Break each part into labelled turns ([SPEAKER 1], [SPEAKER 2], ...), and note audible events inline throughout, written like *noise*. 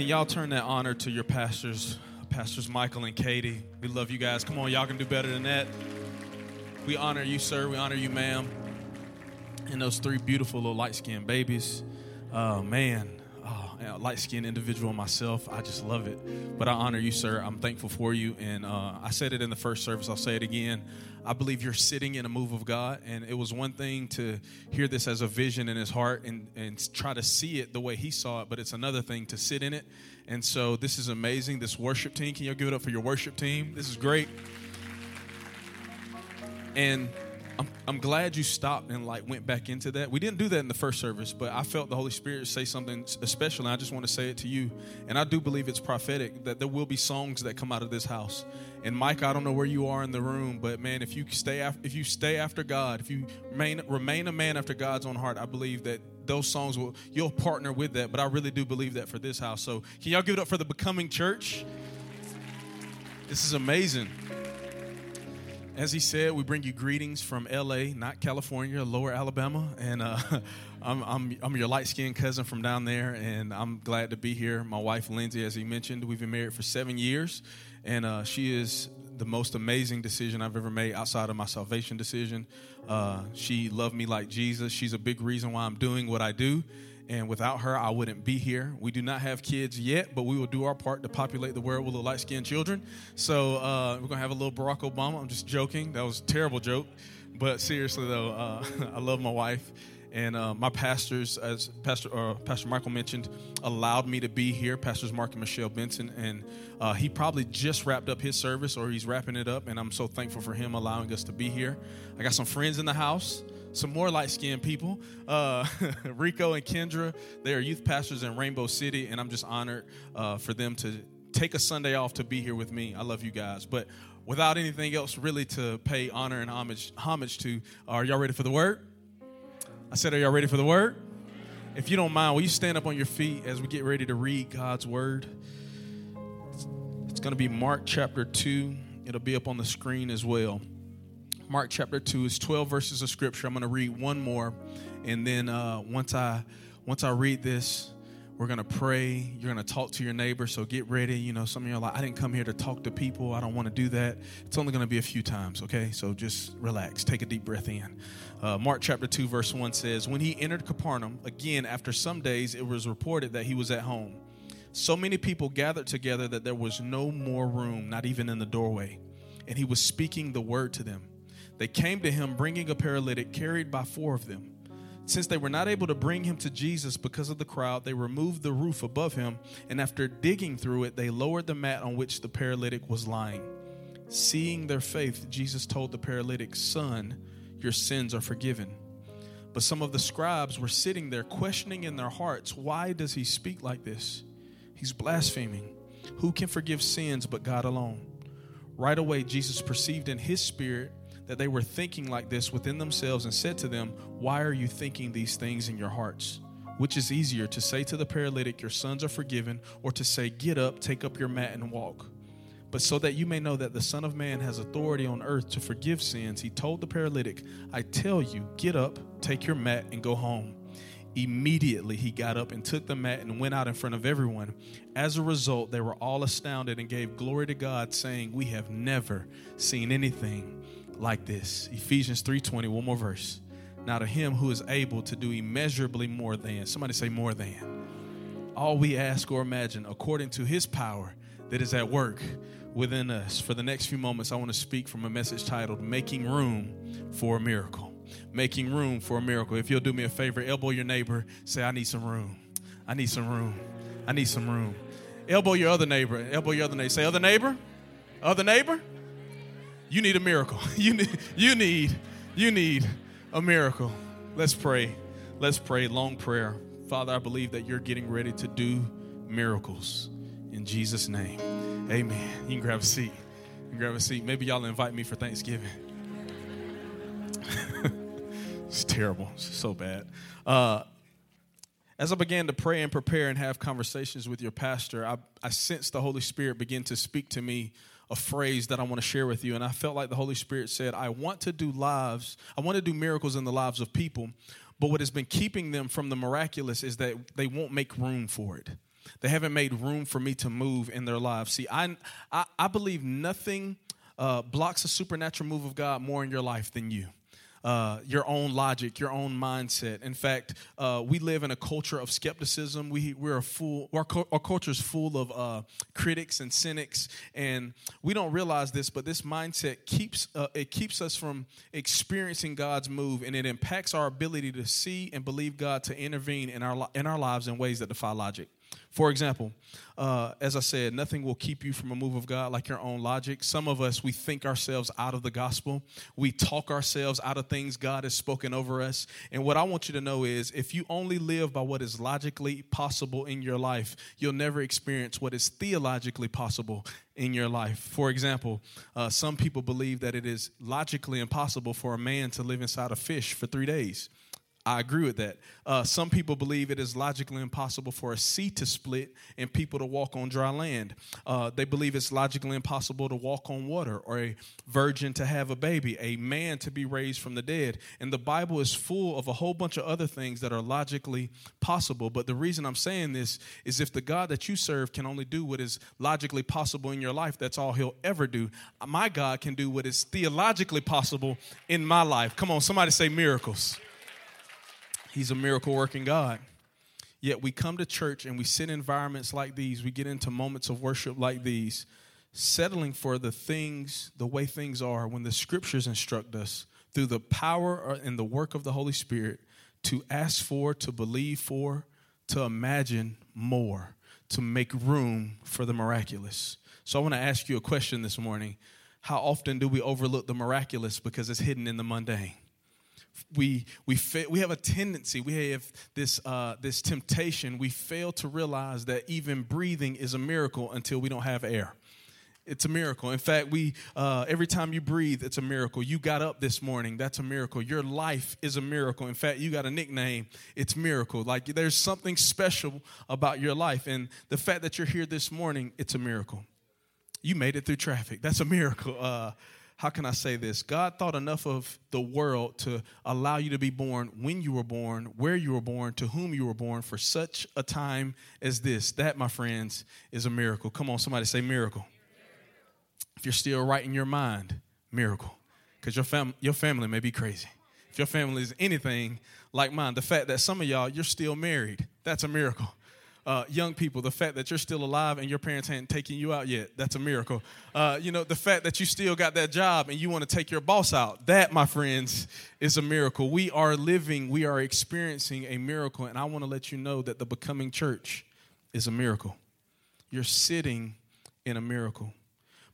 [SPEAKER 1] Can y'all turn that honor to your pastors, Pastors Michael and Katie? We love you guys. Come on, y'all can do better than that. We honor you, sir. We honor you, ma'am. And those three beautiful little light skinned babies. Oh, man. Oh, light skinned individual myself. I just love it. But I honor you, sir. I'm thankful for you. And uh, I said it in the first service. I'll say it again. I believe you're sitting in a move of God. And it was one thing to hear this as a vision in his heart and, and try to see it the way he saw it, but it's another thing to sit in it. And so this is amazing. This worship team, can you give it up for your worship team? This is great. And I'm, I'm glad you stopped and like went back into that. We didn't do that in the first service, but I felt the Holy Spirit say something special, and I just want to say it to you. And I do believe it's prophetic that there will be songs that come out of this house. And Mike, I don't know where you are in the room, but man, if you stay after, if you stay after God, if you remain remain a man after God's own heart, I believe that those songs will you'll partner with that. But I really do believe that for this house. So can y'all give it up for the becoming church? This is amazing. As he said, we bring you greetings from LA, not California, lower Alabama. And uh, *laughs* I'm, I'm, I'm your light skinned cousin from down there, and I'm glad to be here. My wife, Lindsay, as he mentioned, we've been married for seven years, and uh, she is the most amazing decision I've ever made outside of my salvation decision. Uh, she loved me like Jesus. She's a big reason why I'm doing what I do and without her, I wouldn't be here. We do not have kids yet, but we will do our part to populate the world with little light skinned children. So uh, we're going to have a little Barack Obama. I'm just joking. That was a terrible joke. But seriously, though, uh, *laughs* I love my wife. And uh, my pastors, as Pastor uh, Pastor Michael mentioned, allowed me to be here. Pastors Mark and Michelle Benson, and uh, he probably just wrapped up his service, or he's wrapping it up. And I'm so thankful for him allowing us to be here. I got some friends in the house some more light skinned people. Uh, *laughs* Rico and Kendra, they are youth pastors in Rainbow City, and I'm just honored uh, for them to take a Sunday off to be here with me. I love you guys. But without anything else really to pay honor and homage, homage to, are y'all ready for the word? I said, Are y'all ready for the word? If you don't mind, will you stand up on your feet as we get ready to read God's word? It's going to be Mark chapter 2. It'll be up on the screen as well. Mark chapter 2 is 12 verses of scripture. I'm going to read one more. And then uh, once, I, once I read this, we're going to pray. You're going to talk to your neighbor. So get ready. You know, some of you are like, I didn't come here to talk to people. I don't want to do that. It's only going to be a few times, okay? So just relax. Take a deep breath in. Uh, Mark chapter 2, verse 1 says, When he entered Capernaum, again, after some days, it was reported that he was at home. So many people gathered together that there was no more room, not even in the doorway. And he was speaking the word to them. They came to him bringing a paralytic carried by four of them. Since they were not able to bring him to Jesus because of the crowd, they removed the roof above him, and after digging through it, they lowered the mat on which the paralytic was lying. Seeing their faith, Jesus told the paralytic, Son, your sins are forgiven. But some of the scribes were sitting there questioning in their hearts, Why does he speak like this? He's blaspheming. Who can forgive sins but God alone? Right away, Jesus perceived in his spirit that they were thinking like this within themselves and said to them, Why are you thinking these things in your hearts? Which is easier, to say to the paralytic, Your sons are forgiven, or to say, Get up, take up your mat, and walk? But so that you may know that the Son of Man has authority on earth to forgive sins, he told the paralytic, I tell you, get up, take your mat, and go home. Immediately he got up and took the mat and went out in front of everyone. As a result, they were all astounded and gave glory to God, saying, We have never seen anything like this. Ephesians 3:20, one more verse. Now to him who is able to do immeasurably more than, somebody say more than, all we ask or imagine according to his power that is at work within us. For the next few moments, I want to speak from a message titled Making Room for a Miracle. Making room for a miracle. If you'll do me a favor, elbow your neighbor, say, I need some room. I need some room. I need some room. Elbow your other neighbor. Elbow your other neighbor. Say, other neighbor. Other neighbor. You need a miracle. *laughs* You need, you need, you need a miracle. Let's pray. Let's pray. Long prayer. Father, I believe that you're getting ready to do miracles. In Jesus' name. Amen. You can grab a seat. You can grab a seat. Maybe y'all invite me for Thanksgiving. *laughs* it's terrible. It's so bad. Uh, as I began to pray and prepare and have conversations with your pastor, I, I sensed the Holy Spirit begin to speak to me a phrase that I want to share with you. And I felt like the Holy Spirit said, I want to do lives, I want to do miracles in the lives of people. But what has been keeping them from the miraculous is that they won't make room for it. They haven't made room for me to move in their lives. See, I, I, I believe nothing uh, blocks a supernatural move of God more in your life than you uh, your own logic, your own mindset. In fact, uh, we live in a culture of skepticism. We we're a full our, our culture is full of uh, critics and cynics, and we don't realize this, but this mindset keeps uh, it keeps us from experiencing God's move, and it impacts our ability to see and believe God to intervene in our in our lives in ways that defy logic. For example, uh, as I said, nothing will keep you from a move of God like your own logic. Some of us, we think ourselves out of the gospel. We talk ourselves out of things God has spoken over us. And what I want you to know is if you only live by what is logically possible in your life, you'll never experience what is theologically possible in your life. For example, uh, some people believe that it is logically impossible for a man to live inside a fish for three days. I agree with that. Uh, some people believe it is logically impossible for a sea to split and people to walk on dry land. Uh, they believe it's logically impossible to walk on water or a virgin to have a baby, a man to be raised from the dead. And the Bible is full of a whole bunch of other things that are logically possible. But the reason I'm saying this is if the God that you serve can only do what is logically possible in your life, that's all he'll ever do. My God can do what is theologically possible in my life. Come on, somebody say miracles. He's a miracle working God. Yet we come to church and we sit in environments like these, we get into moments of worship like these, settling for the things, the way things are, when the scriptures instruct us through the power and the work of the Holy Spirit to ask for, to believe for, to imagine more, to make room for the miraculous. So I want to ask you a question this morning. How often do we overlook the miraculous because it's hidden in the mundane? We we fa- we have a tendency we have this uh, this temptation we fail to realize that even breathing is a miracle until we don't have air. It's a miracle. In fact we uh, every time you breathe it's a miracle. You got up this morning that's a miracle. Your life is a miracle. In fact you got a nickname it's miracle. Like there's something special about your life and the fact that you're here this morning it's a miracle. You made it through traffic that's a miracle. Uh, how can I say this? God thought enough of the world to allow you to be born when you were born, where you were born, to whom you were born for such a time as this. That, my friends, is a miracle. Come on, somebody say miracle. If you're still right in your mind, miracle. Because your, fam- your family may be crazy. If your family is anything like mine, the fact that some of y'all, you're still married, that's a miracle uh, young people, the fact that you're still alive and your parents hadn't taken you out yet, that's a miracle. Uh, you know, the fact that you still got that job and you want to take your boss out, that, my friends, is a miracle. We are living, we are experiencing a miracle, and I want to let you know that the becoming church is a miracle. You're sitting in a miracle.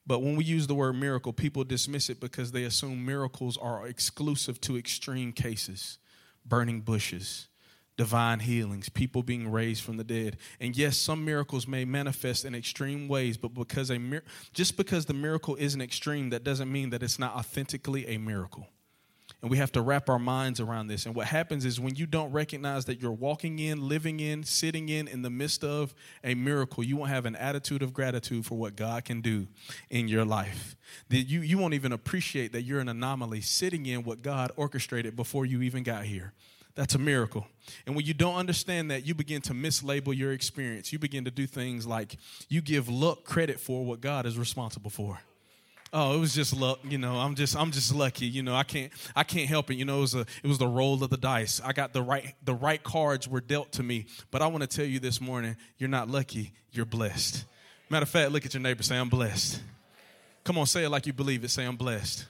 [SPEAKER 1] But when we use the word miracle, people dismiss it because they assume miracles are exclusive to extreme cases, burning bushes divine healings, people being raised from the dead. And yes, some miracles may manifest in extreme ways, but because a mir- just because the miracle isn't extreme, that doesn't mean that it's not authentically a miracle. And we have to wrap our minds around this. And what happens is when you don't recognize that you're walking in, living in, sitting in, in the midst of a miracle, you won't have an attitude of gratitude for what God can do in your life. You, you won't even appreciate that you're an anomaly sitting in what God orchestrated before you even got here. That's a miracle. And when you don't understand that, you begin to mislabel your experience. You begin to do things like you give luck credit for what God is responsible for. Oh, it was just luck, you know. I'm just I'm just lucky, you know. I can't I can't help it, you know. It was a it was the roll of the dice. I got the right the right cards were dealt to me. But I want to tell you this morning, you're not lucky, you're blessed. Matter of fact, look at your neighbor, say I'm blessed. Come on, say it like you believe it. Say I'm blessed.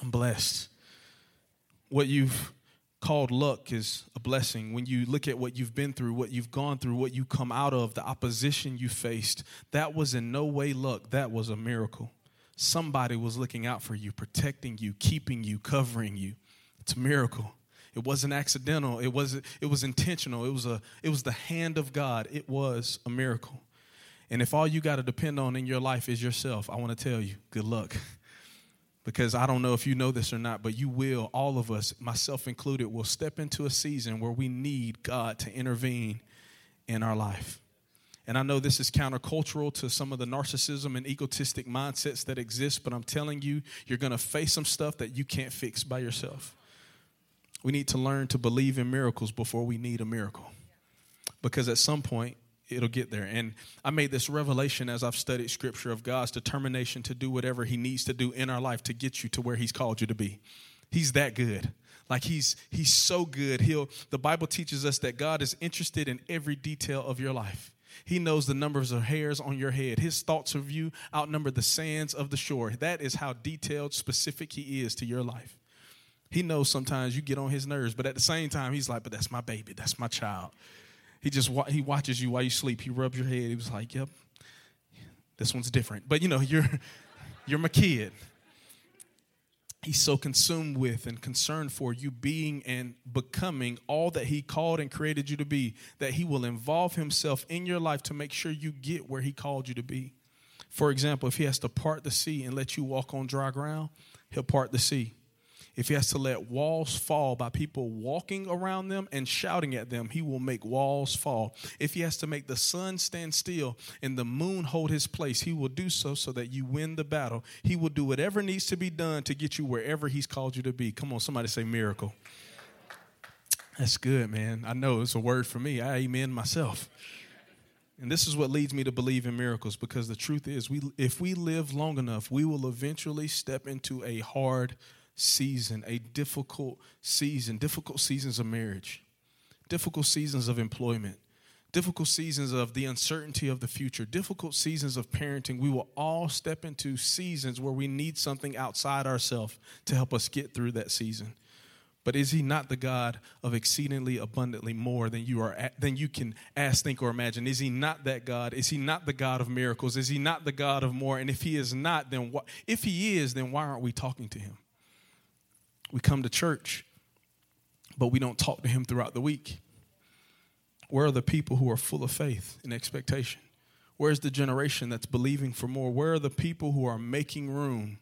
[SPEAKER 1] I'm blessed. What you've called luck is a blessing. When you look at what you've been through, what you've gone through, what you come out of, the opposition you faced, that was in no way luck. That was a miracle. Somebody was looking out for you, protecting you, keeping you, covering you. It's a miracle. It wasn't accidental. It was it was intentional. It was a it was the hand of God. It was a miracle. And if all you got to depend on in your life is yourself, I want to tell you, good luck. *laughs* Because I don't know if you know this or not, but you will, all of us, myself included, will step into a season where we need God to intervene in our life. And I know this is countercultural to some of the narcissism and egotistic mindsets that exist, but I'm telling you, you're going to face some stuff that you can't fix by yourself. We need to learn to believe in miracles before we need a miracle. Because at some point, it'll get there. And I made this revelation as I've studied scripture of God's determination to do whatever he needs to do in our life to get you to where he's called you to be. He's that good. Like he's he's so good. He'll the Bible teaches us that God is interested in every detail of your life. He knows the numbers of hairs on your head. His thoughts of you outnumber the sands of the shore. That is how detailed, specific he is to your life. He knows sometimes you get on his nerves, but at the same time, he's like, "But that's my baby. That's my child." He just he watches you while you sleep. He rubs your head. He was like, "Yep, this one's different." But you know, *laughs* you're you're my kid. He's so consumed with and concerned for you being and becoming all that he called and created you to be that he will involve himself in your life to make sure you get where he called you to be. For example, if he has to part the sea and let you walk on dry ground, he'll part the sea if he has to let walls fall by people walking around them and shouting at them, he will make walls fall. If he has to make the sun stand still and the moon hold his place, he will do so so that you win the battle. He will do whatever needs to be done to get you wherever he's called you to be. Come on, somebody say miracle. That's good, man. I know it's a word for me. I amen myself. And this is what leads me to believe in miracles because the truth is we if we live long enough, we will eventually step into a hard season, a difficult season, difficult seasons of marriage, difficult seasons of employment, difficult seasons of the uncertainty of the future, difficult seasons of parenting. We will all step into seasons where we need something outside ourselves to help us get through that season. But is he not the God of exceedingly abundantly more than you are than you can ask, think, or imagine? Is he not that God? Is he not the God of miracles? Is he not the God of more? And if he is not, then what if he is, then why aren't we talking to him? We come to church, but we don't talk to Him throughout the week. Where are the people who are full of faith and expectation? Where's the generation that's believing for more? Where are the people who are making room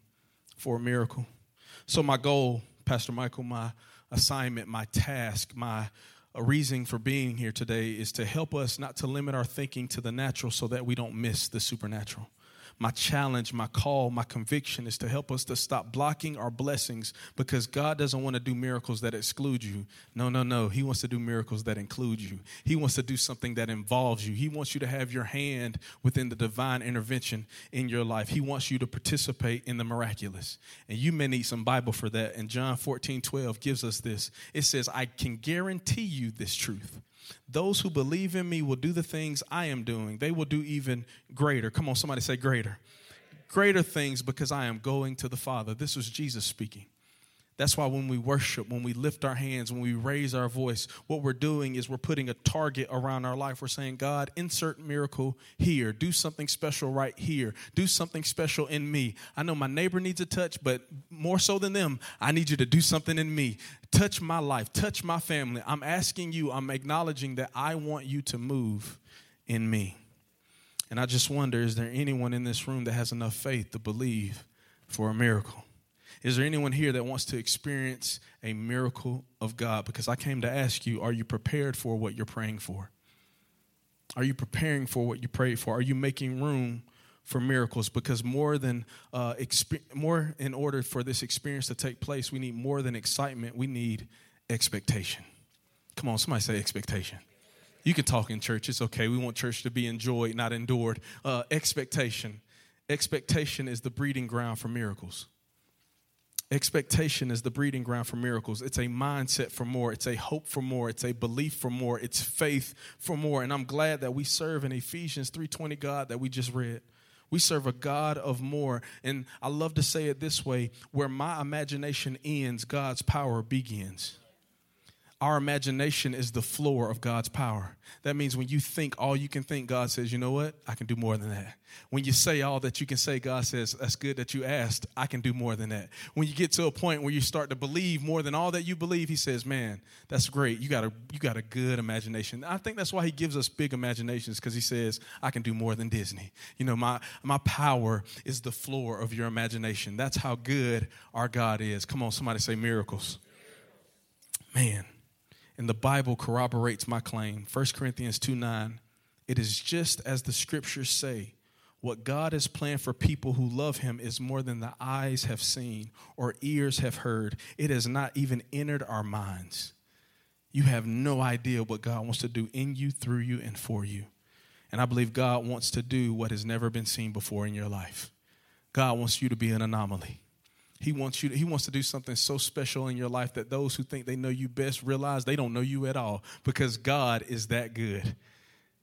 [SPEAKER 1] for a miracle? So, my goal, Pastor Michael, my assignment, my task, my a reason for being here today is to help us not to limit our thinking to the natural so that we don't miss the supernatural my challenge, my call, my conviction is to help us to stop blocking our blessings because God doesn't want to do miracles that exclude you. No, no, no. He wants to do miracles that include you. He wants to do something that involves you. He wants you to have your hand within the divine intervention in your life. He wants you to participate in the miraculous. And you may need some Bible for that. And John 14, 12 gives us this. It says, I can guarantee you this truth those who believe in me will do the things I am doing. They will do even greater. Come on, somebody say greater. Greater things because I am going to the Father. This was Jesus speaking. That's why when we worship, when we lift our hands, when we raise our voice, what we're doing is we're putting a target around our life. We're saying, God, insert miracle here. Do something special right here. Do something special in me. I know my neighbor needs a touch, but more so than them, I need you to do something in me. Touch my life, touch my family. I'm asking you, I'm acknowledging that I want you to move in me. And I just wonder is there anyone in this room that has enough faith to believe for a miracle? Is there anyone here that wants to experience a miracle of God? Because I came to ask you, are you prepared for what you're praying for? Are you preparing for what you prayed for? Are you making room for miracles? Because more than uh, exp- more in order for this experience to take place, we need more than excitement. We need expectation. Come on, somebody say expectation. You can talk in church. It's okay. We want church to be enjoyed, not endured. Uh, expectation. Expectation is the breeding ground for miracles. Expectation is the breeding ground for miracles. It's a mindset for more. It's a hope for more. It's a belief for more. It's faith for more. And I'm glad that we serve in Ephesians 3:20 God that we just read. We serve a God of more. And I love to say it this way, where my imagination ends, God's power begins. Our imagination is the floor of God's power. That means when you think all you can think, God says, you know what? I can do more than that. When you say all that you can say, God says, that's good that you asked. I can do more than that. When you get to a point where you start to believe more than all that you believe, He says, man, that's great. You got a, you got a good imagination. I think that's why He gives us big imaginations because He says, I can do more than Disney. You know, my, my power is the floor of your imagination. That's how good our God is. Come on, somebody say miracles. Man and the Bible corroborates my claim. 1 Corinthians 2 9. It is just as the scriptures say. What God has planned for people who love Him is more than the eyes have seen or ears have heard. It has not even entered our minds. You have no idea what God wants to do in you, through you, and for you. And I believe God wants to do what has never been seen before in your life. God wants you to be an anomaly. He wants you to, he wants to do something so special in your life that those who think they know you best realize they don't know you at all because God is that good.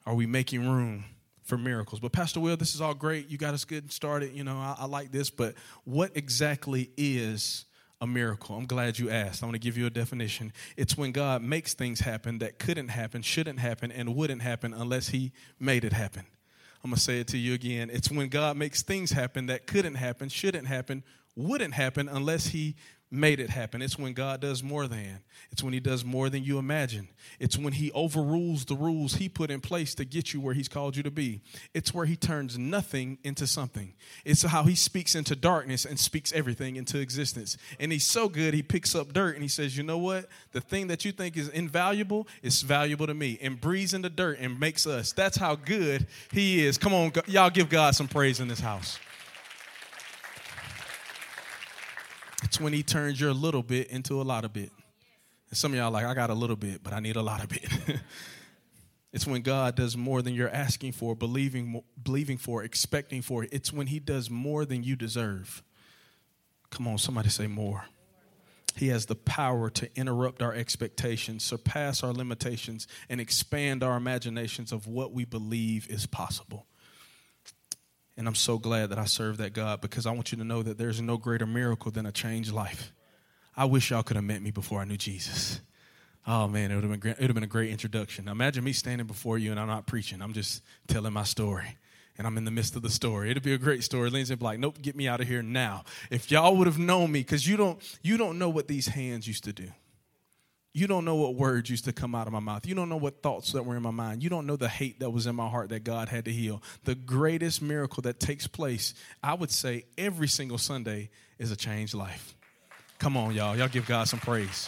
[SPEAKER 1] Are we making room for miracles? But Pastor Will, this is all great. You got us good and started. You know, I, I like this, but what exactly is a miracle? I'm glad you asked. I want to give you a definition. It's when God makes things happen that couldn't happen, shouldn't happen, and wouldn't happen unless He made it happen. I'm going to say it to you again. It's when God makes things happen that couldn't happen, shouldn't happen, wouldn't happen unless He made it happen. It's when God does more than. It's when He does more than you imagine. It's when He overrules the rules He put in place to get you where He's called you to be. It's where He turns nothing into something. It's how He speaks into darkness and speaks everything into existence. And He's so good, He picks up dirt and He says, You know what? The thing that you think is invaluable is valuable to me and breathes into dirt and makes us. That's how good He is. Come on, y'all give God some praise in this house. It's when he turns your little bit into a lot of bit. And some of y'all like, I got a little bit, but I need a lot of bit. *laughs* it's when God does more than you're asking for, believing, believing for, expecting for. It's when he does more than you deserve. Come on, somebody say more. He has the power to interrupt our expectations, surpass our limitations, and expand our imaginations of what we believe is possible. And I'm so glad that I serve that God because I want you to know that there's no greater miracle than a changed life. I wish y'all could have met me before I knew Jesus. Oh man, it would have been been a great introduction. Imagine me standing before you and I'm not preaching. I'm just telling my story. And I'm in the midst of the story. It'd be a great story. Lindsay like, nope, get me out of here now. If y'all would have known me, because you don't you don't know what these hands used to do. You don't know what words used to come out of my mouth. You don't know what thoughts that were in my mind. You don't know the hate that was in my heart that God had to heal. The greatest miracle that takes place, I would say, every single Sunday is a changed life. Come on, y'all. Y'all give God some praise.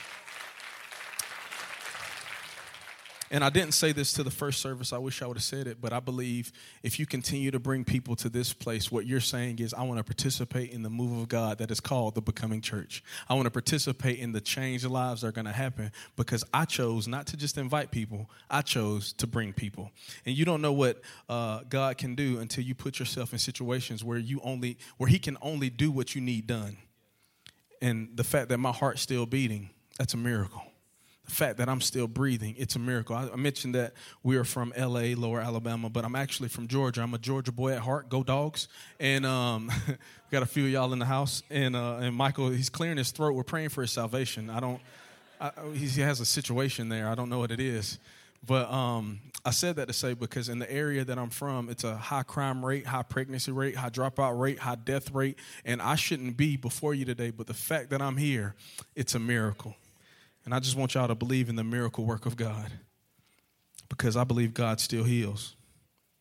[SPEAKER 1] And I didn't say this to the first service. I wish I would have said it, but I believe if you continue to bring people to this place, what you're saying is, I want to participate in the move of God that is called the becoming church. I want to participate in the change lives that are going to happen because I chose not to just invite people, I chose to bring people. And you don't know what uh, God can do until you put yourself in situations where you only, where He can only do what you need done. And the fact that my heart's still beating, that's a miracle the fact that I'm still breathing, it's a miracle. I, mentioned that we are from LA, Lower Alabama, but I'm actually from Georgia. I'm a Georgia boy at heart. Go dogs! And um, we *laughs* got a few of y'all in the house. And uh, and Michael, he's clearing his throat. We're praying for his salvation. I don't. I, he has a situation there. I don't know what it is. But um, I said that to say because in the area that I'm from, it's a high crime rate, high pregnancy rate, high dropout rate, high death rate. And I shouldn't be before you today, but the fact that I'm here, it's a miracle. And I just want y'all to believe in the miracle work of God because I believe God still heals.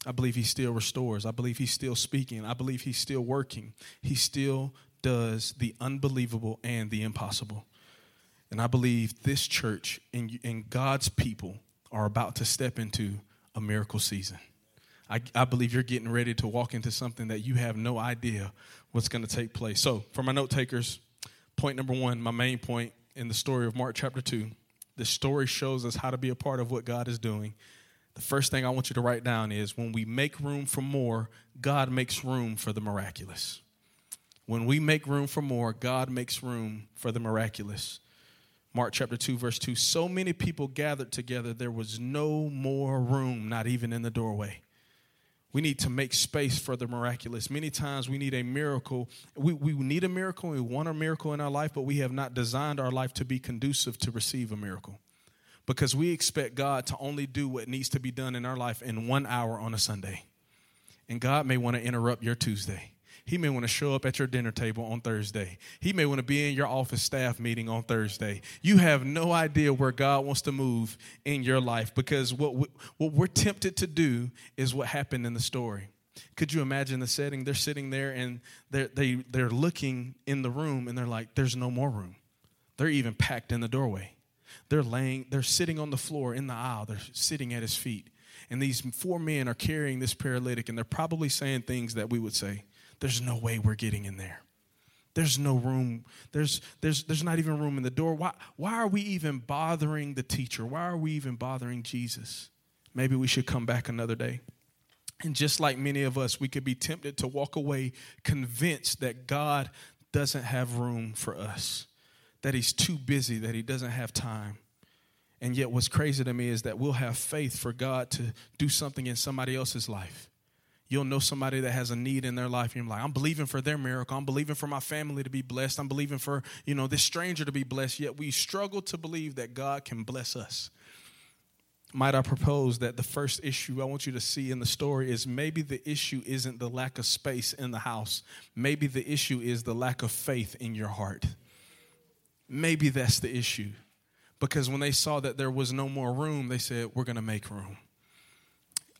[SPEAKER 1] I believe He still restores. I believe He's still speaking. I believe He's still working. He still does the unbelievable and the impossible. And I believe this church and, and God's people are about to step into a miracle season. I, I believe you're getting ready to walk into something that you have no idea what's going to take place. So, for my note takers, point number one, my main point in the story of Mark chapter 2. This story shows us how to be a part of what God is doing. The first thing I want you to write down is when we make room for more, God makes room for the miraculous. When we make room for more, God makes room for the miraculous. Mark chapter 2, verse 2 So many people gathered together, there was no more room, not even in the doorway. We need to make space for the miraculous. Many times we need a miracle. We, we need a miracle. We want a miracle in our life, but we have not designed our life to be conducive to receive a miracle. Because we expect God to only do what needs to be done in our life in one hour on a Sunday. And God may want to interrupt your Tuesday. He may want to show up at your dinner table on Thursday. He may want to be in your office staff meeting on Thursday. You have no idea where God wants to move in your life because what, we, what we're tempted to do is what happened in the story. Could you imagine the setting? They're sitting there and they're, they, they're looking in the room and they're like, there's no more room. They're even packed in the doorway. They're laying, they're sitting on the floor in the aisle. They're sitting at his feet. And these four men are carrying this paralytic and they're probably saying things that we would say there's no way we're getting in there. There's no room. There's, there's, there's not even room in the door. Why, why are we even bothering the teacher? Why are we even bothering Jesus? Maybe we should come back another day. And just like many of us, we could be tempted to walk away convinced that God doesn't have room for us, that He's too busy, that He doesn't have time. And yet, what's crazy to me is that we'll have faith for God to do something in somebody else's life. You'll know somebody that has a need in their life. And you're like, I'm believing for their miracle. I'm believing for my family to be blessed. I'm believing for, you know, this stranger to be blessed. Yet we struggle to believe that God can bless us. Might I propose that the first issue I want you to see in the story is maybe the issue isn't the lack of space in the house. Maybe the issue is the lack of faith in your heart. Maybe that's the issue. Because when they saw that there was no more room, they said, We're going to make room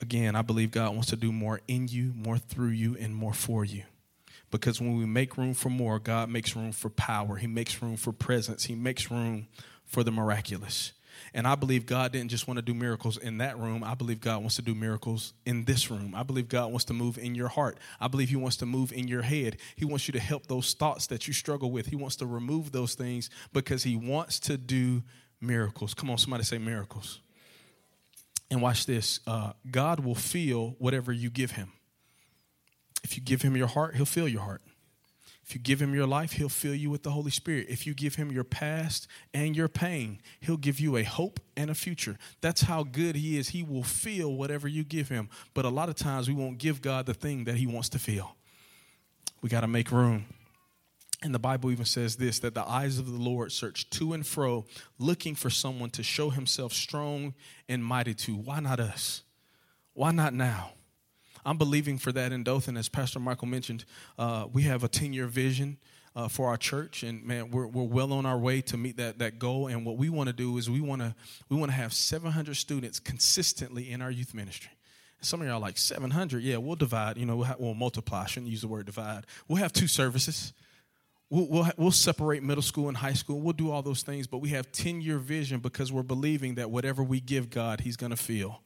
[SPEAKER 1] again, I believe God wants to do more in you, more through you, and more for you. Because when we make room for more, God makes room for power. He makes room for presence. He makes room for the miraculous. And I believe God didn't just want to do miracles in that room. I believe God wants to do miracles in this room. I believe God wants to move in your heart. I believe He wants to move in your head. He wants you to help those thoughts that you struggle with. He wants to remove those things because He wants to do miracles. Come on, somebody say miracles. And watch this uh, God will feel whatever you give him. If you give him your heart, he'll feel your heart. If you give him your life, he'll fill you with the Holy Spirit. If you give him your past and your pain, he'll give you a hope and a future. That's how good he is. He will feel whatever you give him. But a lot of times we won't give God the thing that he wants to feel. We got to make room. And the Bible even says this that the eyes of the Lord search to and fro, looking for someone to show himself strong and mighty to. Why not us? Why not now? I'm believing for that in Dothan. As Pastor Michael mentioned, uh, we have a 10 year vision. Uh, for our church, and man, we're, we're well on our way to meet that, that goal. And what we want to do is we want to we want to have 700 students consistently in our youth ministry. Some of y'all are like 700. Yeah, we'll divide. You know, we'll, we'll multiply. I shouldn't use the word divide. We'll have two services. We'll, we'll, we'll, separate middle school and high school. We'll do all those things, but we have 10 year vision because we're believing that whatever we give God, He's going to feel.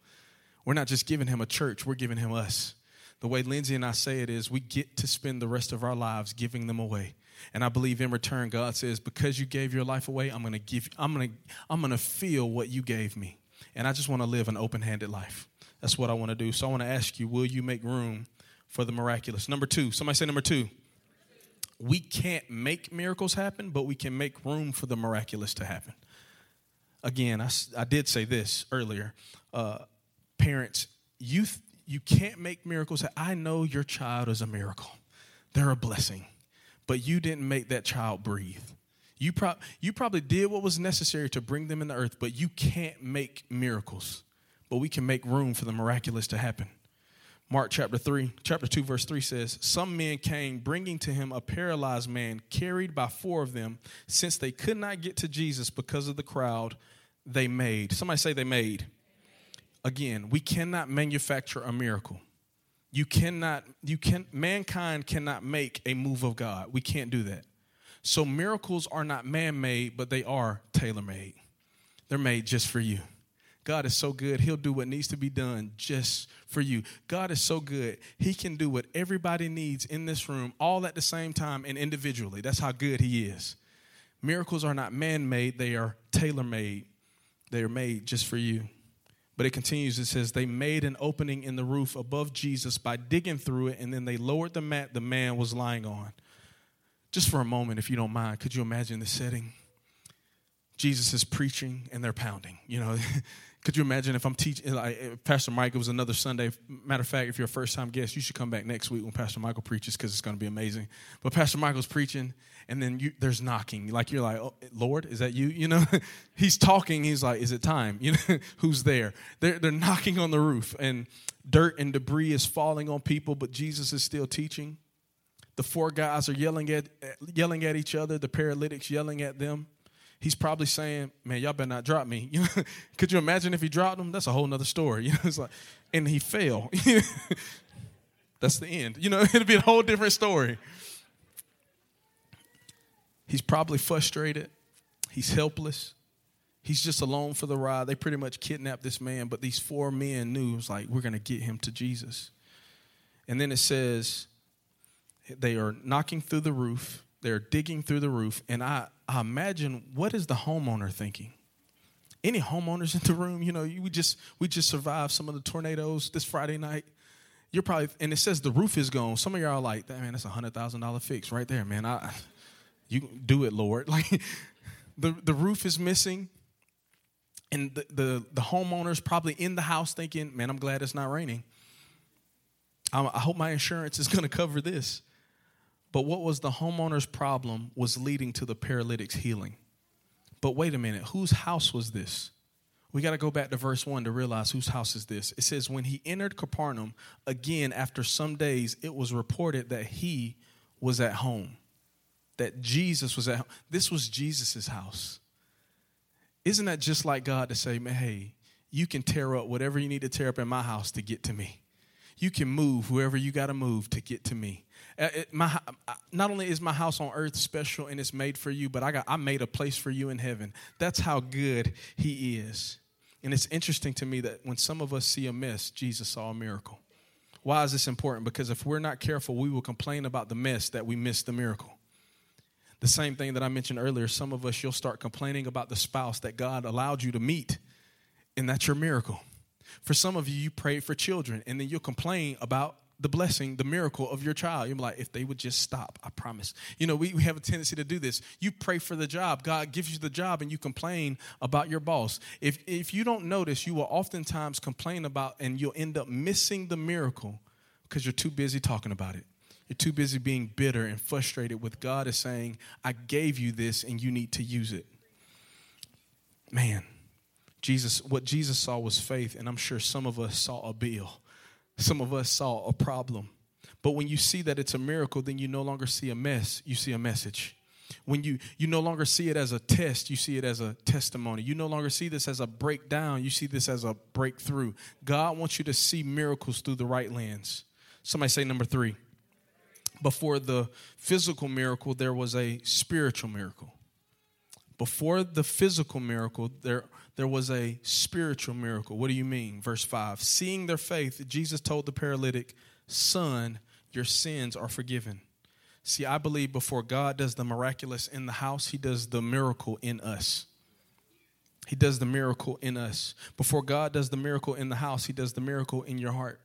[SPEAKER 1] We're not just giving Him a church, we're giving Him us. The way Lindsay and I say it is we get to spend the rest of our lives giving them away. And I believe in return, God says, because you gave your life away, I'm going to give, I'm going to, I'm going to feel what you gave me. And I just want to live an open handed life. That's what I want to do. So I want to ask you, will you make room for the miraculous? Number two, somebody say number two we can't make miracles happen, but we can make room for the miraculous to happen. Again, I, I did say this earlier. Uh, parents, you, th- you can't make miracles. I know your child is a miracle, they're a blessing, but you didn't make that child breathe. You, pro- you probably did what was necessary to bring them in the earth, but you can't make miracles. But we can make room for the miraculous to happen. Mark chapter 3, chapter 2, verse 3 says, Some men came bringing to him a paralyzed man carried by four of them. Since they could not get to Jesus because of the crowd, they made. Somebody say they made. Again, we cannot manufacture a miracle. You cannot, you can, mankind cannot make a move of God. We can't do that. So miracles are not man made, but they are tailor made. They're made just for you. God is so good. He'll do what needs to be done just for you. God is so good. He can do what everybody needs in this room all at the same time and individually. That's how good He is. Miracles are not man made, they are tailor made. They are made just for you. But it continues, it says, They made an opening in the roof above Jesus by digging through it, and then they lowered the mat the man was lying on. Just for a moment, if you don't mind, could you imagine the setting? Jesus is preaching and they're pounding. You know, *laughs* Could you imagine if I'm teaching, like Pastor it was another Sunday. Matter of fact, if you're a first time guest, you should come back next week when Pastor Michael preaches because it's going to be amazing. But Pastor Michael's preaching, and then you, there's knocking. Like you're like, oh, Lord, is that you? You know, *laughs* he's talking. He's like, is it time? *laughs* You know, who's there? They're, they're knocking on the roof, and dirt and debris is falling on people, but Jesus is still teaching. The four guys are yelling at, yelling at each other, the paralytics yelling at them he's probably saying, "Man, y'all better not drop me." *laughs* You know, could you imagine if he dropped him? That's a whole nother story. *laughs* You know, it's like, and he fell. *laughs* That's the end. You know, it'd be a whole different story. He's probably frustrated. He's helpless. He's just alone for the ride. They pretty much kidnapped this man, but these four men knew it was like, we're going to get him to Jesus. And then it says they are knocking through the roof they're digging through the roof, and I, I imagine what is the homeowner thinking? Any homeowners *laughs* in the room? You know, we just we just survived some of the tornadoes this Friday night. you're probably, and it says the roof is gone. Some of y'all are like, man, that's a hundred thousand dollar fix right there, man. I, you do it, Lord. *laughs* Like the the roof is missing, and the the, the homeowner's probably in the house thinking, man, I'm glad it's not raining. I, I hope my insurance is going to cover this. But what was the homeowner's problem was leading to the paralytic's healing. But wait a minute, whose house was this? We got to go back to verse 1 to realize whose house is this. It says, When he entered Capernaum, again after some days, it was reported that he was at home, that Jesus was at home. This was Jesus' house. Isn't that just like God to say, man, hey, you can tear up whatever you need to tear up in my house to get to me? You can move whoever you got to move to get to me. Uh, my, not only is my house on earth special and it's made for you, but I got I made a place for you in heaven. That's how good He is. And it's interesting to me that when some of us see a mess, Jesus saw a miracle. Why is this important? Because if we're not careful, we will complain about the mess that we missed the miracle. The same thing that I mentioned earlier, some of us, you'll start complaining about the spouse that God allowed you to meet, and that's your miracle. For some of you, you prayed for children, and then you'll complain about the blessing, the miracle of your child. You're like, if they would just stop, I promise. You know, we, we have a tendency to do this. You pray for the job, God gives you the job, and you complain about your boss. If, if you don't notice, you will oftentimes complain about, and you'll end up missing the miracle because you're too busy talking about it. You're too busy being bitter and frustrated with God is saying, I gave you this and you need to use it. Man, Jesus, what Jesus saw was faith, and I'm sure some of us saw a bill some of us saw a problem. But when you see that it's a miracle, then you no longer see a mess, you see a message. When you you no longer see it as a test, you see it as a testimony. You no longer see this as a breakdown, you see this as a breakthrough. God wants you to see miracles through the right lens. Somebody say number 3. Before the physical miracle, there was a spiritual miracle. Before the physical miracle, there there was a spiritual miracle. What do you mean? Verse 5 Seeing their faith, Jesus told the paralytic, Son, your sins are forgiven. See, I believe before God does the miraculous in the house, He does the miracle in us. He does the miracle in us. Before God does the miracle in the house, He does the miracle in your heart.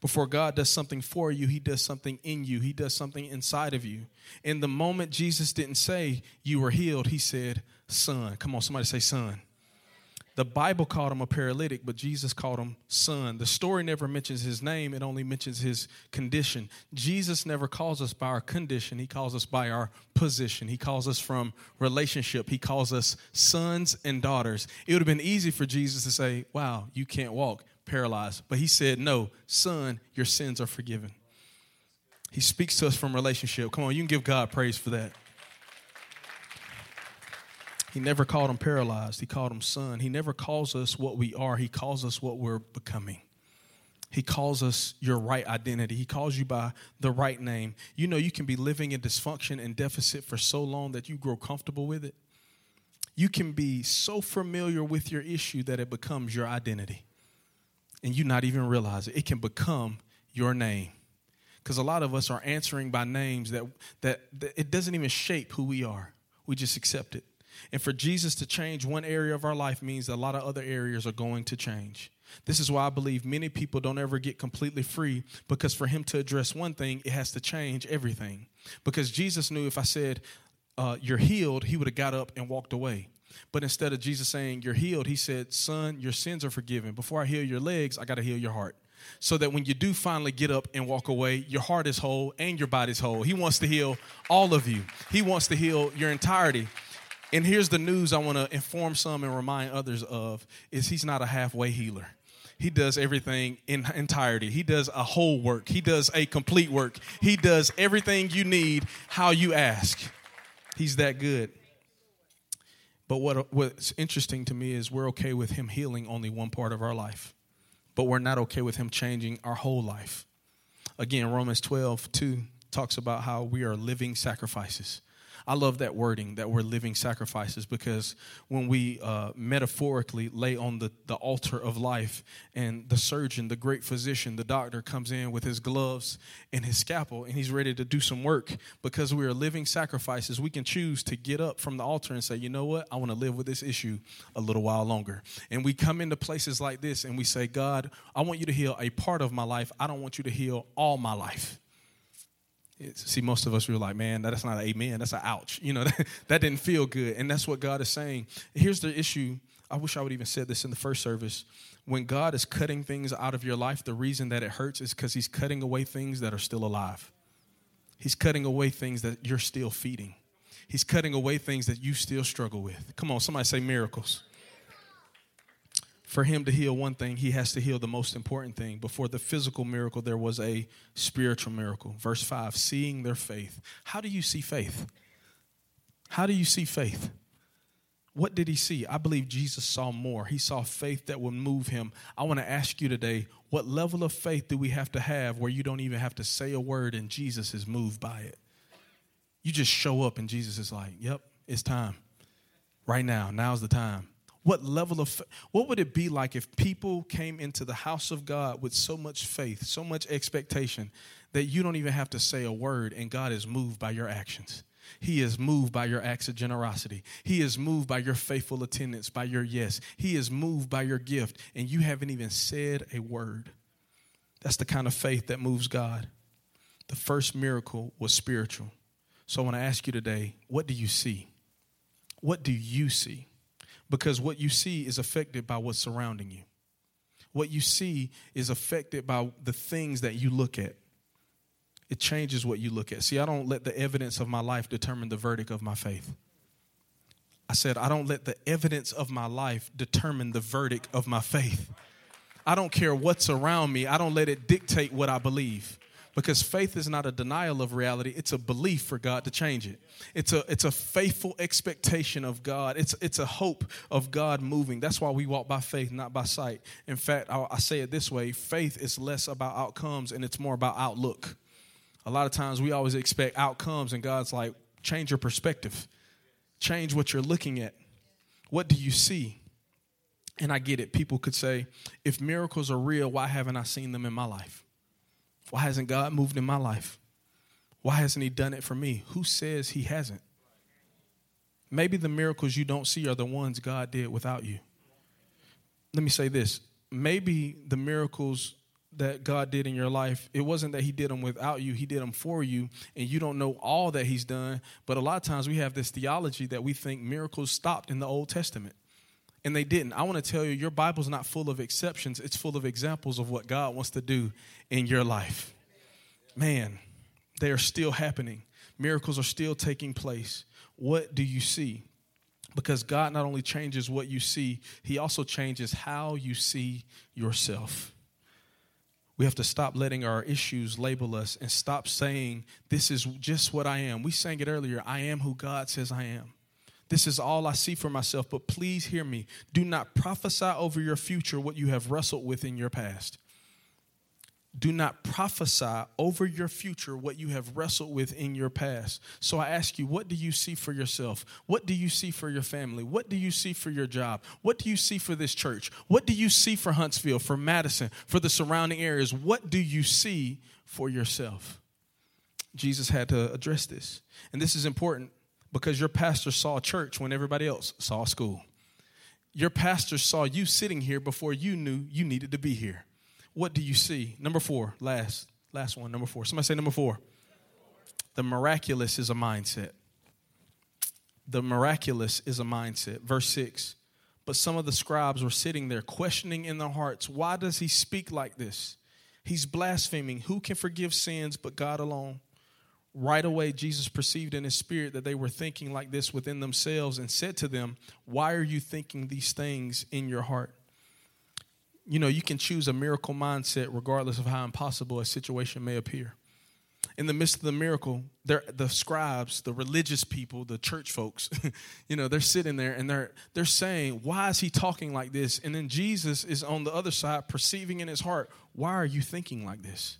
[SPEAKER 1] Before God does something for you, He does something in you. He does something inside of you. In the moment Jesus didn't say you were healed, He said, Son. Come on, somebody say, Son. The Bible called him a paralytic, but Jesus called him son. The story never mentions his name, it only mentions his condition. Jesus never calls us by our condition, he calls us by our position. He calls us from relationship, he calls us sons and daughters. It would have been easy for Jesus to say, Wow, you can't walk, paralyzed. But he said, No, son, your sins are forgiven. He speaks to us from relationship. Come on, you can give God praise for that. He never called him paralyzed. He called him son. He never calls us what we are. He calls us what we're becoming. He calls us your right identity. He calls you by the right name. You know, you can be living in dysfunction and deficit for so long that you grow comfortable with it. You can be so familiar with your issue that it becomes your identity. And you not even realize it. It can become your name. Because a lot of us are answering by names that, that, that it doesn't even shape who we are. We just accept it. And for Jesus to change one area of our life means a lot of other areas are going to change. This is why I believe many people don't ever get completely free because for him to address one thing, it has to change everything. Because Jesus knew if I said, uh, You're healed, he would have got up and walked away. But instead of Jesus saying, You're healed, he said, Son, your sins are forgiven. Before I heal your legs, I got to heal your heart. So that when you do finally get up and walk away, your heart is whole and your body's whole. He wants to heal all of you, He wants to heal your entirety. And here's the news I want to inform some and remind others of is he's not a halfway healer. He does everything in entirety. He does a whole work. He does a complete work. He does everything you need how you ask. He's that good. But what what's interesting to me is we're okay with him healing only one part of our life. But we're not okay with him changing our whole life. Again, Romans 12, 2 talks about how we are living sacrifices. I love that wording that we're living sacrifices because when we uh, metaphorically lay on the, the altar of life and the surgeon, the great physician, the doctor comes in with his gloves and his scalpel and he's ready to do some work because we are living sacrifices, we can choose to get up from the altar and say, you know what, I want to live with this issue a little while longer. And we come into places like this and we say, God, I want you to heal a part of my life. I don't want you to heal all my life. See, most of us we were like, man, that's not an amen. That's an ouch. You know, *laughs* that, that didn't feel good. And that's what God is saying. Here's the issue. I wish I would even said this in the first service. When God is cutting things out of your life, the reason that it hurts is because He's cutting away things that are still alive. He's cutting away things that you're still feeding. He's cutting away things that you still struggle with. Come on, somebody say miracles for him to heal one thing, he has to heal the most important thing. Before the physical miracle, there was a spiritual miracle. Verse 5 seeing their faith. How do you see faith? How do you see faith? What did he see? I believe Jesus saw more. He saw faith that would move him. I want to ask you today what level of faith do we have to have where you don't even have to say a word and Jesus is moved by it? You just show up and Jesus is like, yep, it's time. Right now, now's the time what level of what would it be like if people came into the house of God with so much faith, so much expectation that you don't even have to say a word and God is moved by your actions? He is moved by your acts of generosity. He is moved by your faithful attendance, by your yes. He is moved by your gift, and you haven't even said a word. That's the kind of faith that moves God. The first miracle was spiritual. So I want to ask you today what do you see? What do you see? Because what you see is affected by what's surrounding you. What you see is affected by the things that you look at. It changes what you look at. See, I don't let the evidence of my life determine the verdict of my faith. I said, I don't let the evidence of my life determine the verdict of my faith. I don't care what's around me, I don't let it dictate what I believe because faith is not a denial of reality it's a belief for god to change it. It's a it's a faithful expectation of god. It's it's a hope of god moving. That's why we walk by faith not by sight. In fact i, I say it this way faith is less about outcomes and it's more about outlook. A lot of times we always expect outcomes and god's like change your perspective. Change what you're looking at. What do you see? And i get it. People could say if miracles are real why haven't i seen them in my life why hasn't God moved in my life? Why hasn't He done it for me? Who says He hasn't? Maybe the miracles you don't see are the ones God did without you. Let me say this maybe the miracles that God did in your life, it wasn't that He did them without you, He did them for you, and you don't know all that He's done. But a lot of times we have this theology that we think miracles stopped in the Old Testament. And they didn't. I want to tell you, your Bible's not full of exceptions, it's full of examples of what God wants to do in your life. Man, they are still happening. Miracles are still taking place. What do you see? Because God not only changes what you see, He also changes how you see yourself. We have to stop letting our issues label us and stop saying, This is just what I am. We sang it earlier I am who God says I am. This is all I see for myself, but please hear me. Do not prophesy over your future what you have wrestled with in your past do not prophesy over your future what you have wrestled with in your past. So I ask you, what do you see for yourself? What do you see for your family? What do you see for your job? What do you see for this church? What do you see for Huntsville, for Madison, for the surrounding areas? What do you see for yourself? Jesus had to address this. And this is important because your pastor saw church when everybody else saw school. Your pastor saw you sitting here before you knew you needed to be here what do you see? Number four, last, last one, number four. Somebody say number four. The miraculous is a mindset. The miraculous is a mindset. Verse six. But some of the scribes were sitting there questioning in their hearts, why does he speak like this? He's blaspheming. Who can forgive sins but God alone? Right away, Jesus perceived in his spirit that they were thinking like this within themselves and said to them, Why are you thinking these things in your heart? you know, you can choose a miracle mindset regardless of how impossible a situation may appear. In the midst of the miracle, there the scribes, the religious people, the church folks, *laughs* you know, they're sitting there and they're they're saying, "Why is he talking like this?" And then Jesus is on the other side, perceiving in his heart, "Why are you thinking like this?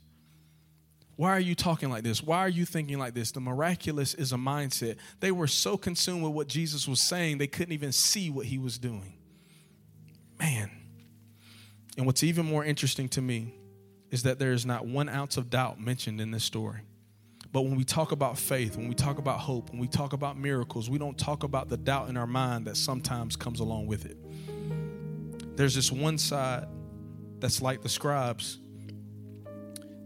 [SPEAKER 1] Why are you talking like this? Why are you thinking like this? The miraculous is a mindset. They were so consumed with what Jesus was saying, they couldn't even see what he was doing. Man. And what's even more interesting to me is that there is not one ounce of doubt mentioned in this story. But when we talk about faith, when we talk about hope, when we talk about miracles, we don't talk about the doubt in our mind that sometimes comes along with it. There's this one side that's like the scribes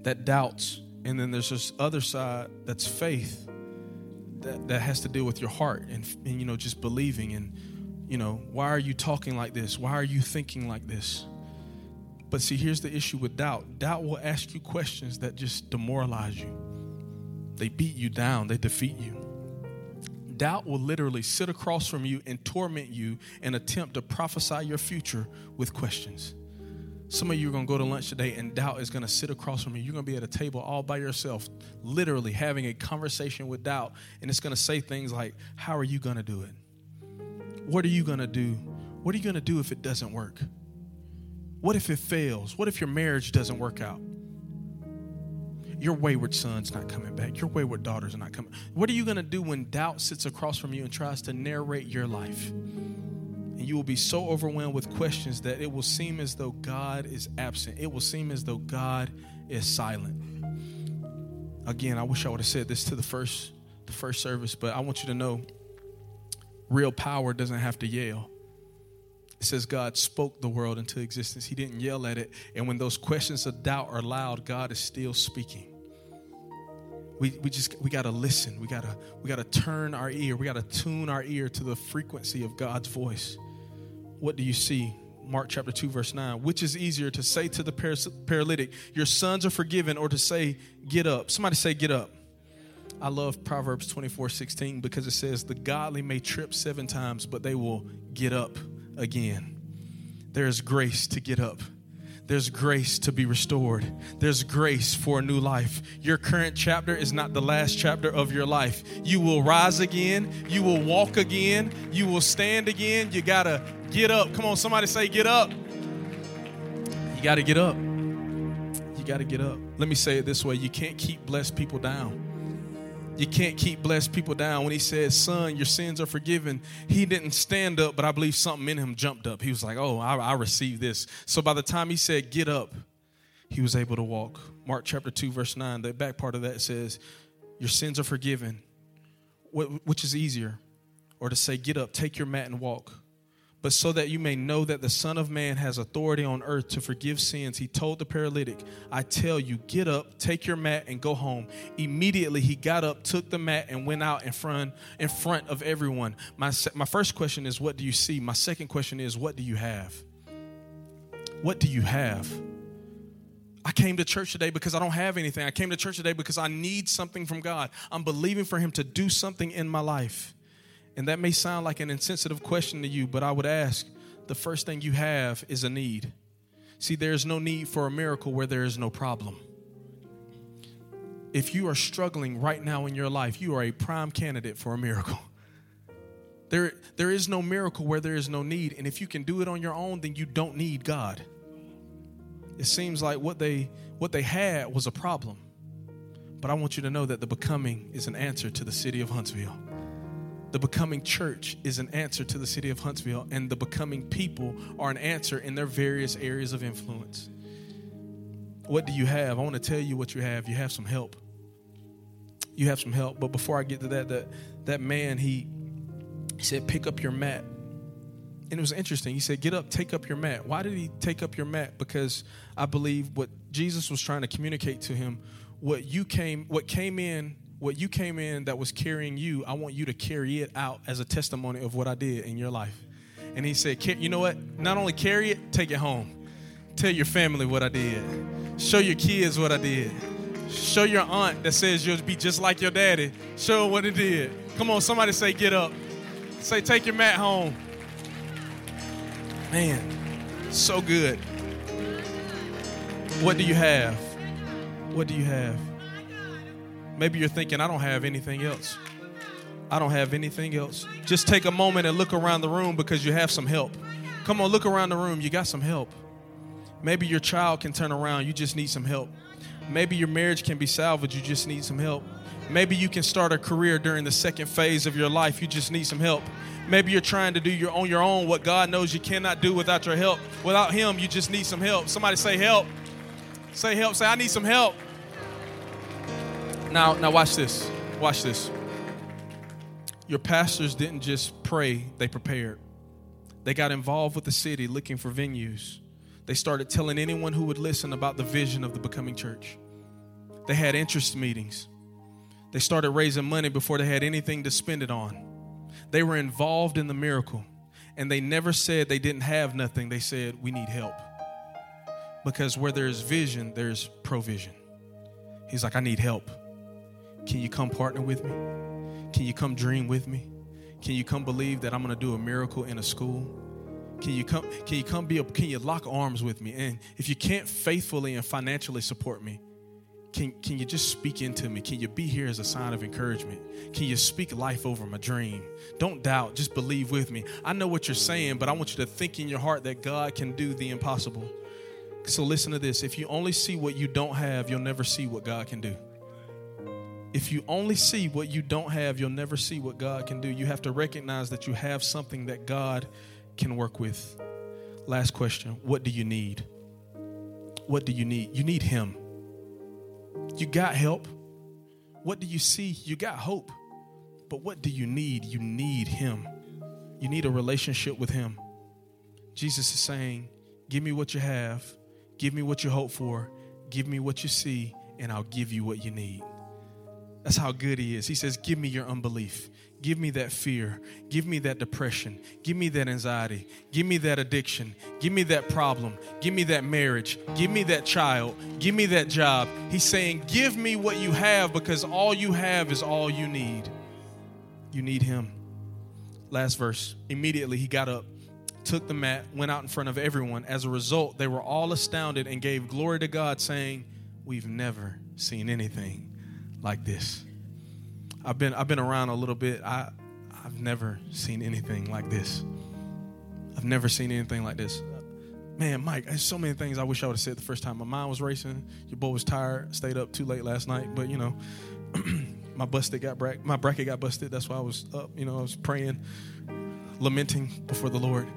[SPEAKER 1] that doubts, and then there's this other side that's faith that, that has to deal with your heart and, and you know just believing and you know why are you talking like this? Why are you thinking like this? But see here's the issue with doubt. Doubt will ask you questions that just demoralize you. They beat you down. They defeat you. Doubt will literally sit across from you and torment you and attempt to prophesy your future with questions some of you are going to go to lunch today and doubt is going to sit across from you. You're going to be at a table all by yourself, literally having a conversation with doubt. And it's going to say things like, How are you going to do it? What are you going to do? What are you going to do if it doesn't work? What if it fails? What if your marriage doesn't work out? Your wayward son's not coming back. Your wayward daughter's are not coming. What are you going to do when doubt sits across from you and tries to narrate your life? And you will be so overwhelmed with questions that it will seem as though God is absent. It will seem as though God is silent. Again, I wish I would have said this to the first the first service, but I want you to know real power doesn't have to yell. It says God spoke the world into existence. He didn't yell at it. And when those questions of doubt are loud, God is still speaking. We, we just we gotta listen. We gotta we gotta turn our ear. We gotta tune our ear to the frequency of God's voice what do you see? Mark chapter 2, verse 9. Which is easier to say to the paralytic, Your sons are forgiven, or to say, Get up? Somebody say, Get up. I love Proverbs 24, 16 because it says, The godly may trip seven times, but they will get up again. There is grace to get up there's grace to be restored. There's grace for a new life. Your current chapter is not the last chapter of your life. You will rise again. You will walk again. You will stand again. You got to get up. Come on, somebody say, get up. You got to get up. You got to get up. Let me say it this way you can't keep blessed people down. You can't keep blessed people down. When he says, Son, your sins are forgiven, he didn't stand up, but I believe something in him jumped up. He was like, Oh, I, I received this. So by the time he said, Get up, he was able to walk. Mark chapter 2, verse 9, the back part of that says, Your sins are forgiven. Which is easier? Or to say, Get up, take your mat, and walk but so that you may know that the Son of Man has authority on earth to forgive sins, he told the paralytic, I tell you, get up, take your mat, and go home. Immediately he got up, took the mat, and went out in front, in front of everyone. My, my first question is, What do you see? My second question is, What do you have? What do you have? I came to church today because I don't have anything. I came to church today because I need something from God. I'm believing for Him to do something in my life. And that may sound like an insensitive question to you, but I would ask the first thing you have is a need. See, there is no need for a miracle where there is no problem. If you are struggling right now in your life, you are a prime candidate for a miracle. *laughs* There, there is no miracle where there is no need. And if you can do it on your own, then you don't need God. It seems like what they what they had was a problem. But I want you to know that the becoming is an answer to the city of Huntsville. The becoming church is an answer to the city of Huntsville, and the becoming people are an answer in their various areas of influence. What do you have? I want to tell you what you have. You have some help. You have some help. But before I get to that, that, that man, he, he said, Pick up your mat. And it was interesting. He said, Get up, take up your mat. Why did he take up your mat? Because I believe what Jesus was trying to communicate to him, what you came, what came in what you came in that was carrying you, I want you to carry it out as a testimony of what I did in your life. And he said, You know what? Not only carry it, take it home. Tell your family what I did. Show your kids what I did. Show your aunt that says you'll be just like your daddy. Show her what it did. Come on, somebody say, Get up. Say, Take your mat home. Man, so good. What do you have? What do you have? Maybe you're thinking, I don't have anything else. I don't have anything else. Just take a moment and look around the room because you have some help. Come on, look around the room. You got some help. Maybe your child can turn around. You just need some help. Maybe your marriage can be salvaged, you just need some help. Maybe you can start a career during the second phase of your life, you just need some help. Maybe you're trying to do your on your own what God knows you cannot do without your help. Without him, you just need some help. Somebody say help. Say help. Say I need some help. Now, now watch this. Watch this. Your pastors didn't just pray, they prepared. They got involved with the city looking for venues. They started telling anyone who would listen about the vision of the becoming church. They had interest meetings. They started raising money before they had anything to spend it on. They were involved in the miracle. And they never said they didn't have nothing. They said, We need help. Because where there's vision, there's provision. He's like, I need help. Can you come partner with me? Can you come dream with me? Can you come believe that I'm going to do a miracle in a school? Can you come can you come be a, can you lock arms with me? And if you can't faithfully and financially support me, can, can you just speak into me? Can you be here as a sign of encouragement? Can you speak life over my dream? Don't doubt, just believe with me. I know what you're saying, but I want you to think in your heart that God can do the impossible. So listen to this. If you only see what you don't have, you'll never see what God can do. If you only see what you don't have, you'll never see what God can do. You have to recognize that you have something that God can work with. Last question What do you need? What do you need? You need Him. You got help. What do you see? You got hope. But what do you need? You need Him. You need a relationship with Him. Jesus is saying, Give me what you have, give me what you hope for, give me what you see, and I'll give you what you need. That's how good He is. He says, Give me your unbelief. Give me that fear. Give me that depression. Give me that anxiety. Give me that addiction. Give me that problem. Give me that marriage. Give me that child. Give me that job. He's saying, Give me what you have because all you have is all you need. You need Him. Last verse. Immediately he got up, took the mat, went out in front of everyone. As a result, they were all astounded and gave glory to God, saying, We've never seen anything like this. I've been I've been around a little bit. I I've never seen anything like this. I've never seen anything like this. Man, Mike, there's so many things I wish I would have said the first time. My mind was racing. Your boy was tired. Stayed up too late last night. But you know, *clears throat* my busted got bra- my bracket got busted. That's why I was up. You know, I was praying, lamenting before the Lord.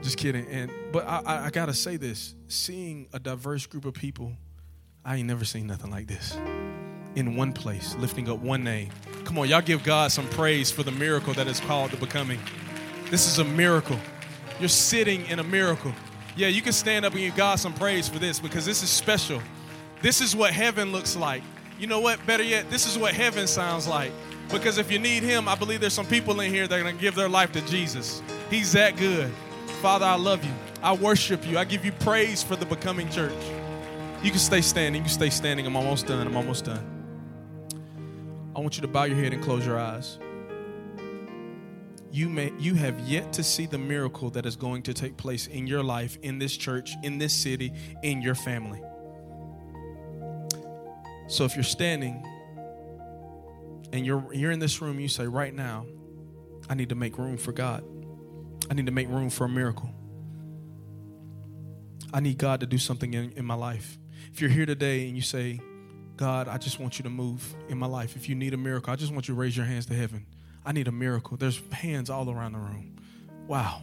[SPEAKER 1] Just kidding. And but I, I, I gotta say this: seeing a diverse group of people, I ain't never seen nothing like this in one place, lifting up one name. Come on, y'all give God some praise for the miracle that is called the becoming. This is a miracle. You're sitting in a miracle. Yeah, you can stand up and give God some praise for this because this is special. This is what heaven looks like. You know what? Better yet, this is what heaven sounds like. Because if you need Him, I believe there's some people in here that are going to give their life to Jesus. He's that good. Father, I love you. I worship you. I give you praise for the becoming church. You can stay standing. You can stay standing. I'm almost done. I'm almost done. I want you to bow your head and close your eyes. You may you have yet to see the miracle that is going to take place in your life, in this church, in this city, in your family. So if you're standing and you're you're in this room, you say right now, I need to make room for God. I need to make room for a miracle. I need God to do something in, in my life. If you're here today and you say, God, I just want you to move in my life. If you need a miracle, I just want you to raise your hands to heaven. I need a miracle. There's hands all around the room. Wow.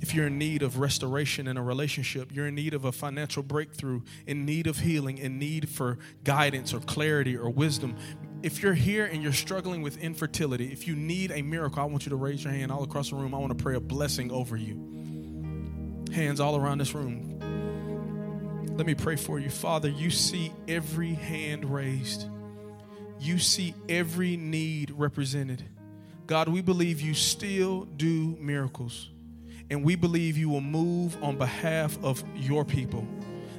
[SPEAKER 1] If you're in need of restoration in a relationship, you're in need of a financial breakthrough, in need of healing, in need for guidance or clarity or wisdom. If you're here and you're struggling with infertility, if you need a miracle, I want you to raise your hand all across the room. I want to pray a blessing over you. Hands all around this room. Let me pray for you. Father, you see every hand raised, you see every need represented. God, we believe you still do miracles, and we believe you will move on behalf of your people.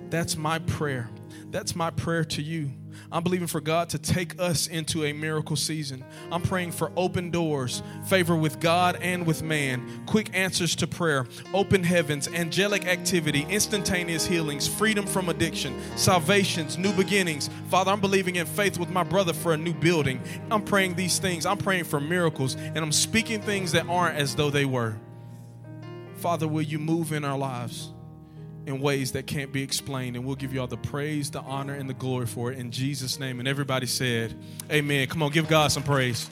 [SPEAKER 1] That's my prayer. That's my prayer to you. I'm believing for God to take us into a miracle season. I'm praying for open doors, favor with God and with man, quick answers to prayer, open heavens, angelic activity, instantaneous healings, freedom from addiction, salvations, new beginnings. Father, I'm believing in faith with my brother for a new building. I'm praying these things. I'm praying for miracles, and I'm speaking things that aren't as though they were. Father, will you move in our lives? In ways that can't be explained. And we'll give you all the praise, the honor, and the glory for it in Jesus' name. And everybody said, Amen. Come on, give God some praise.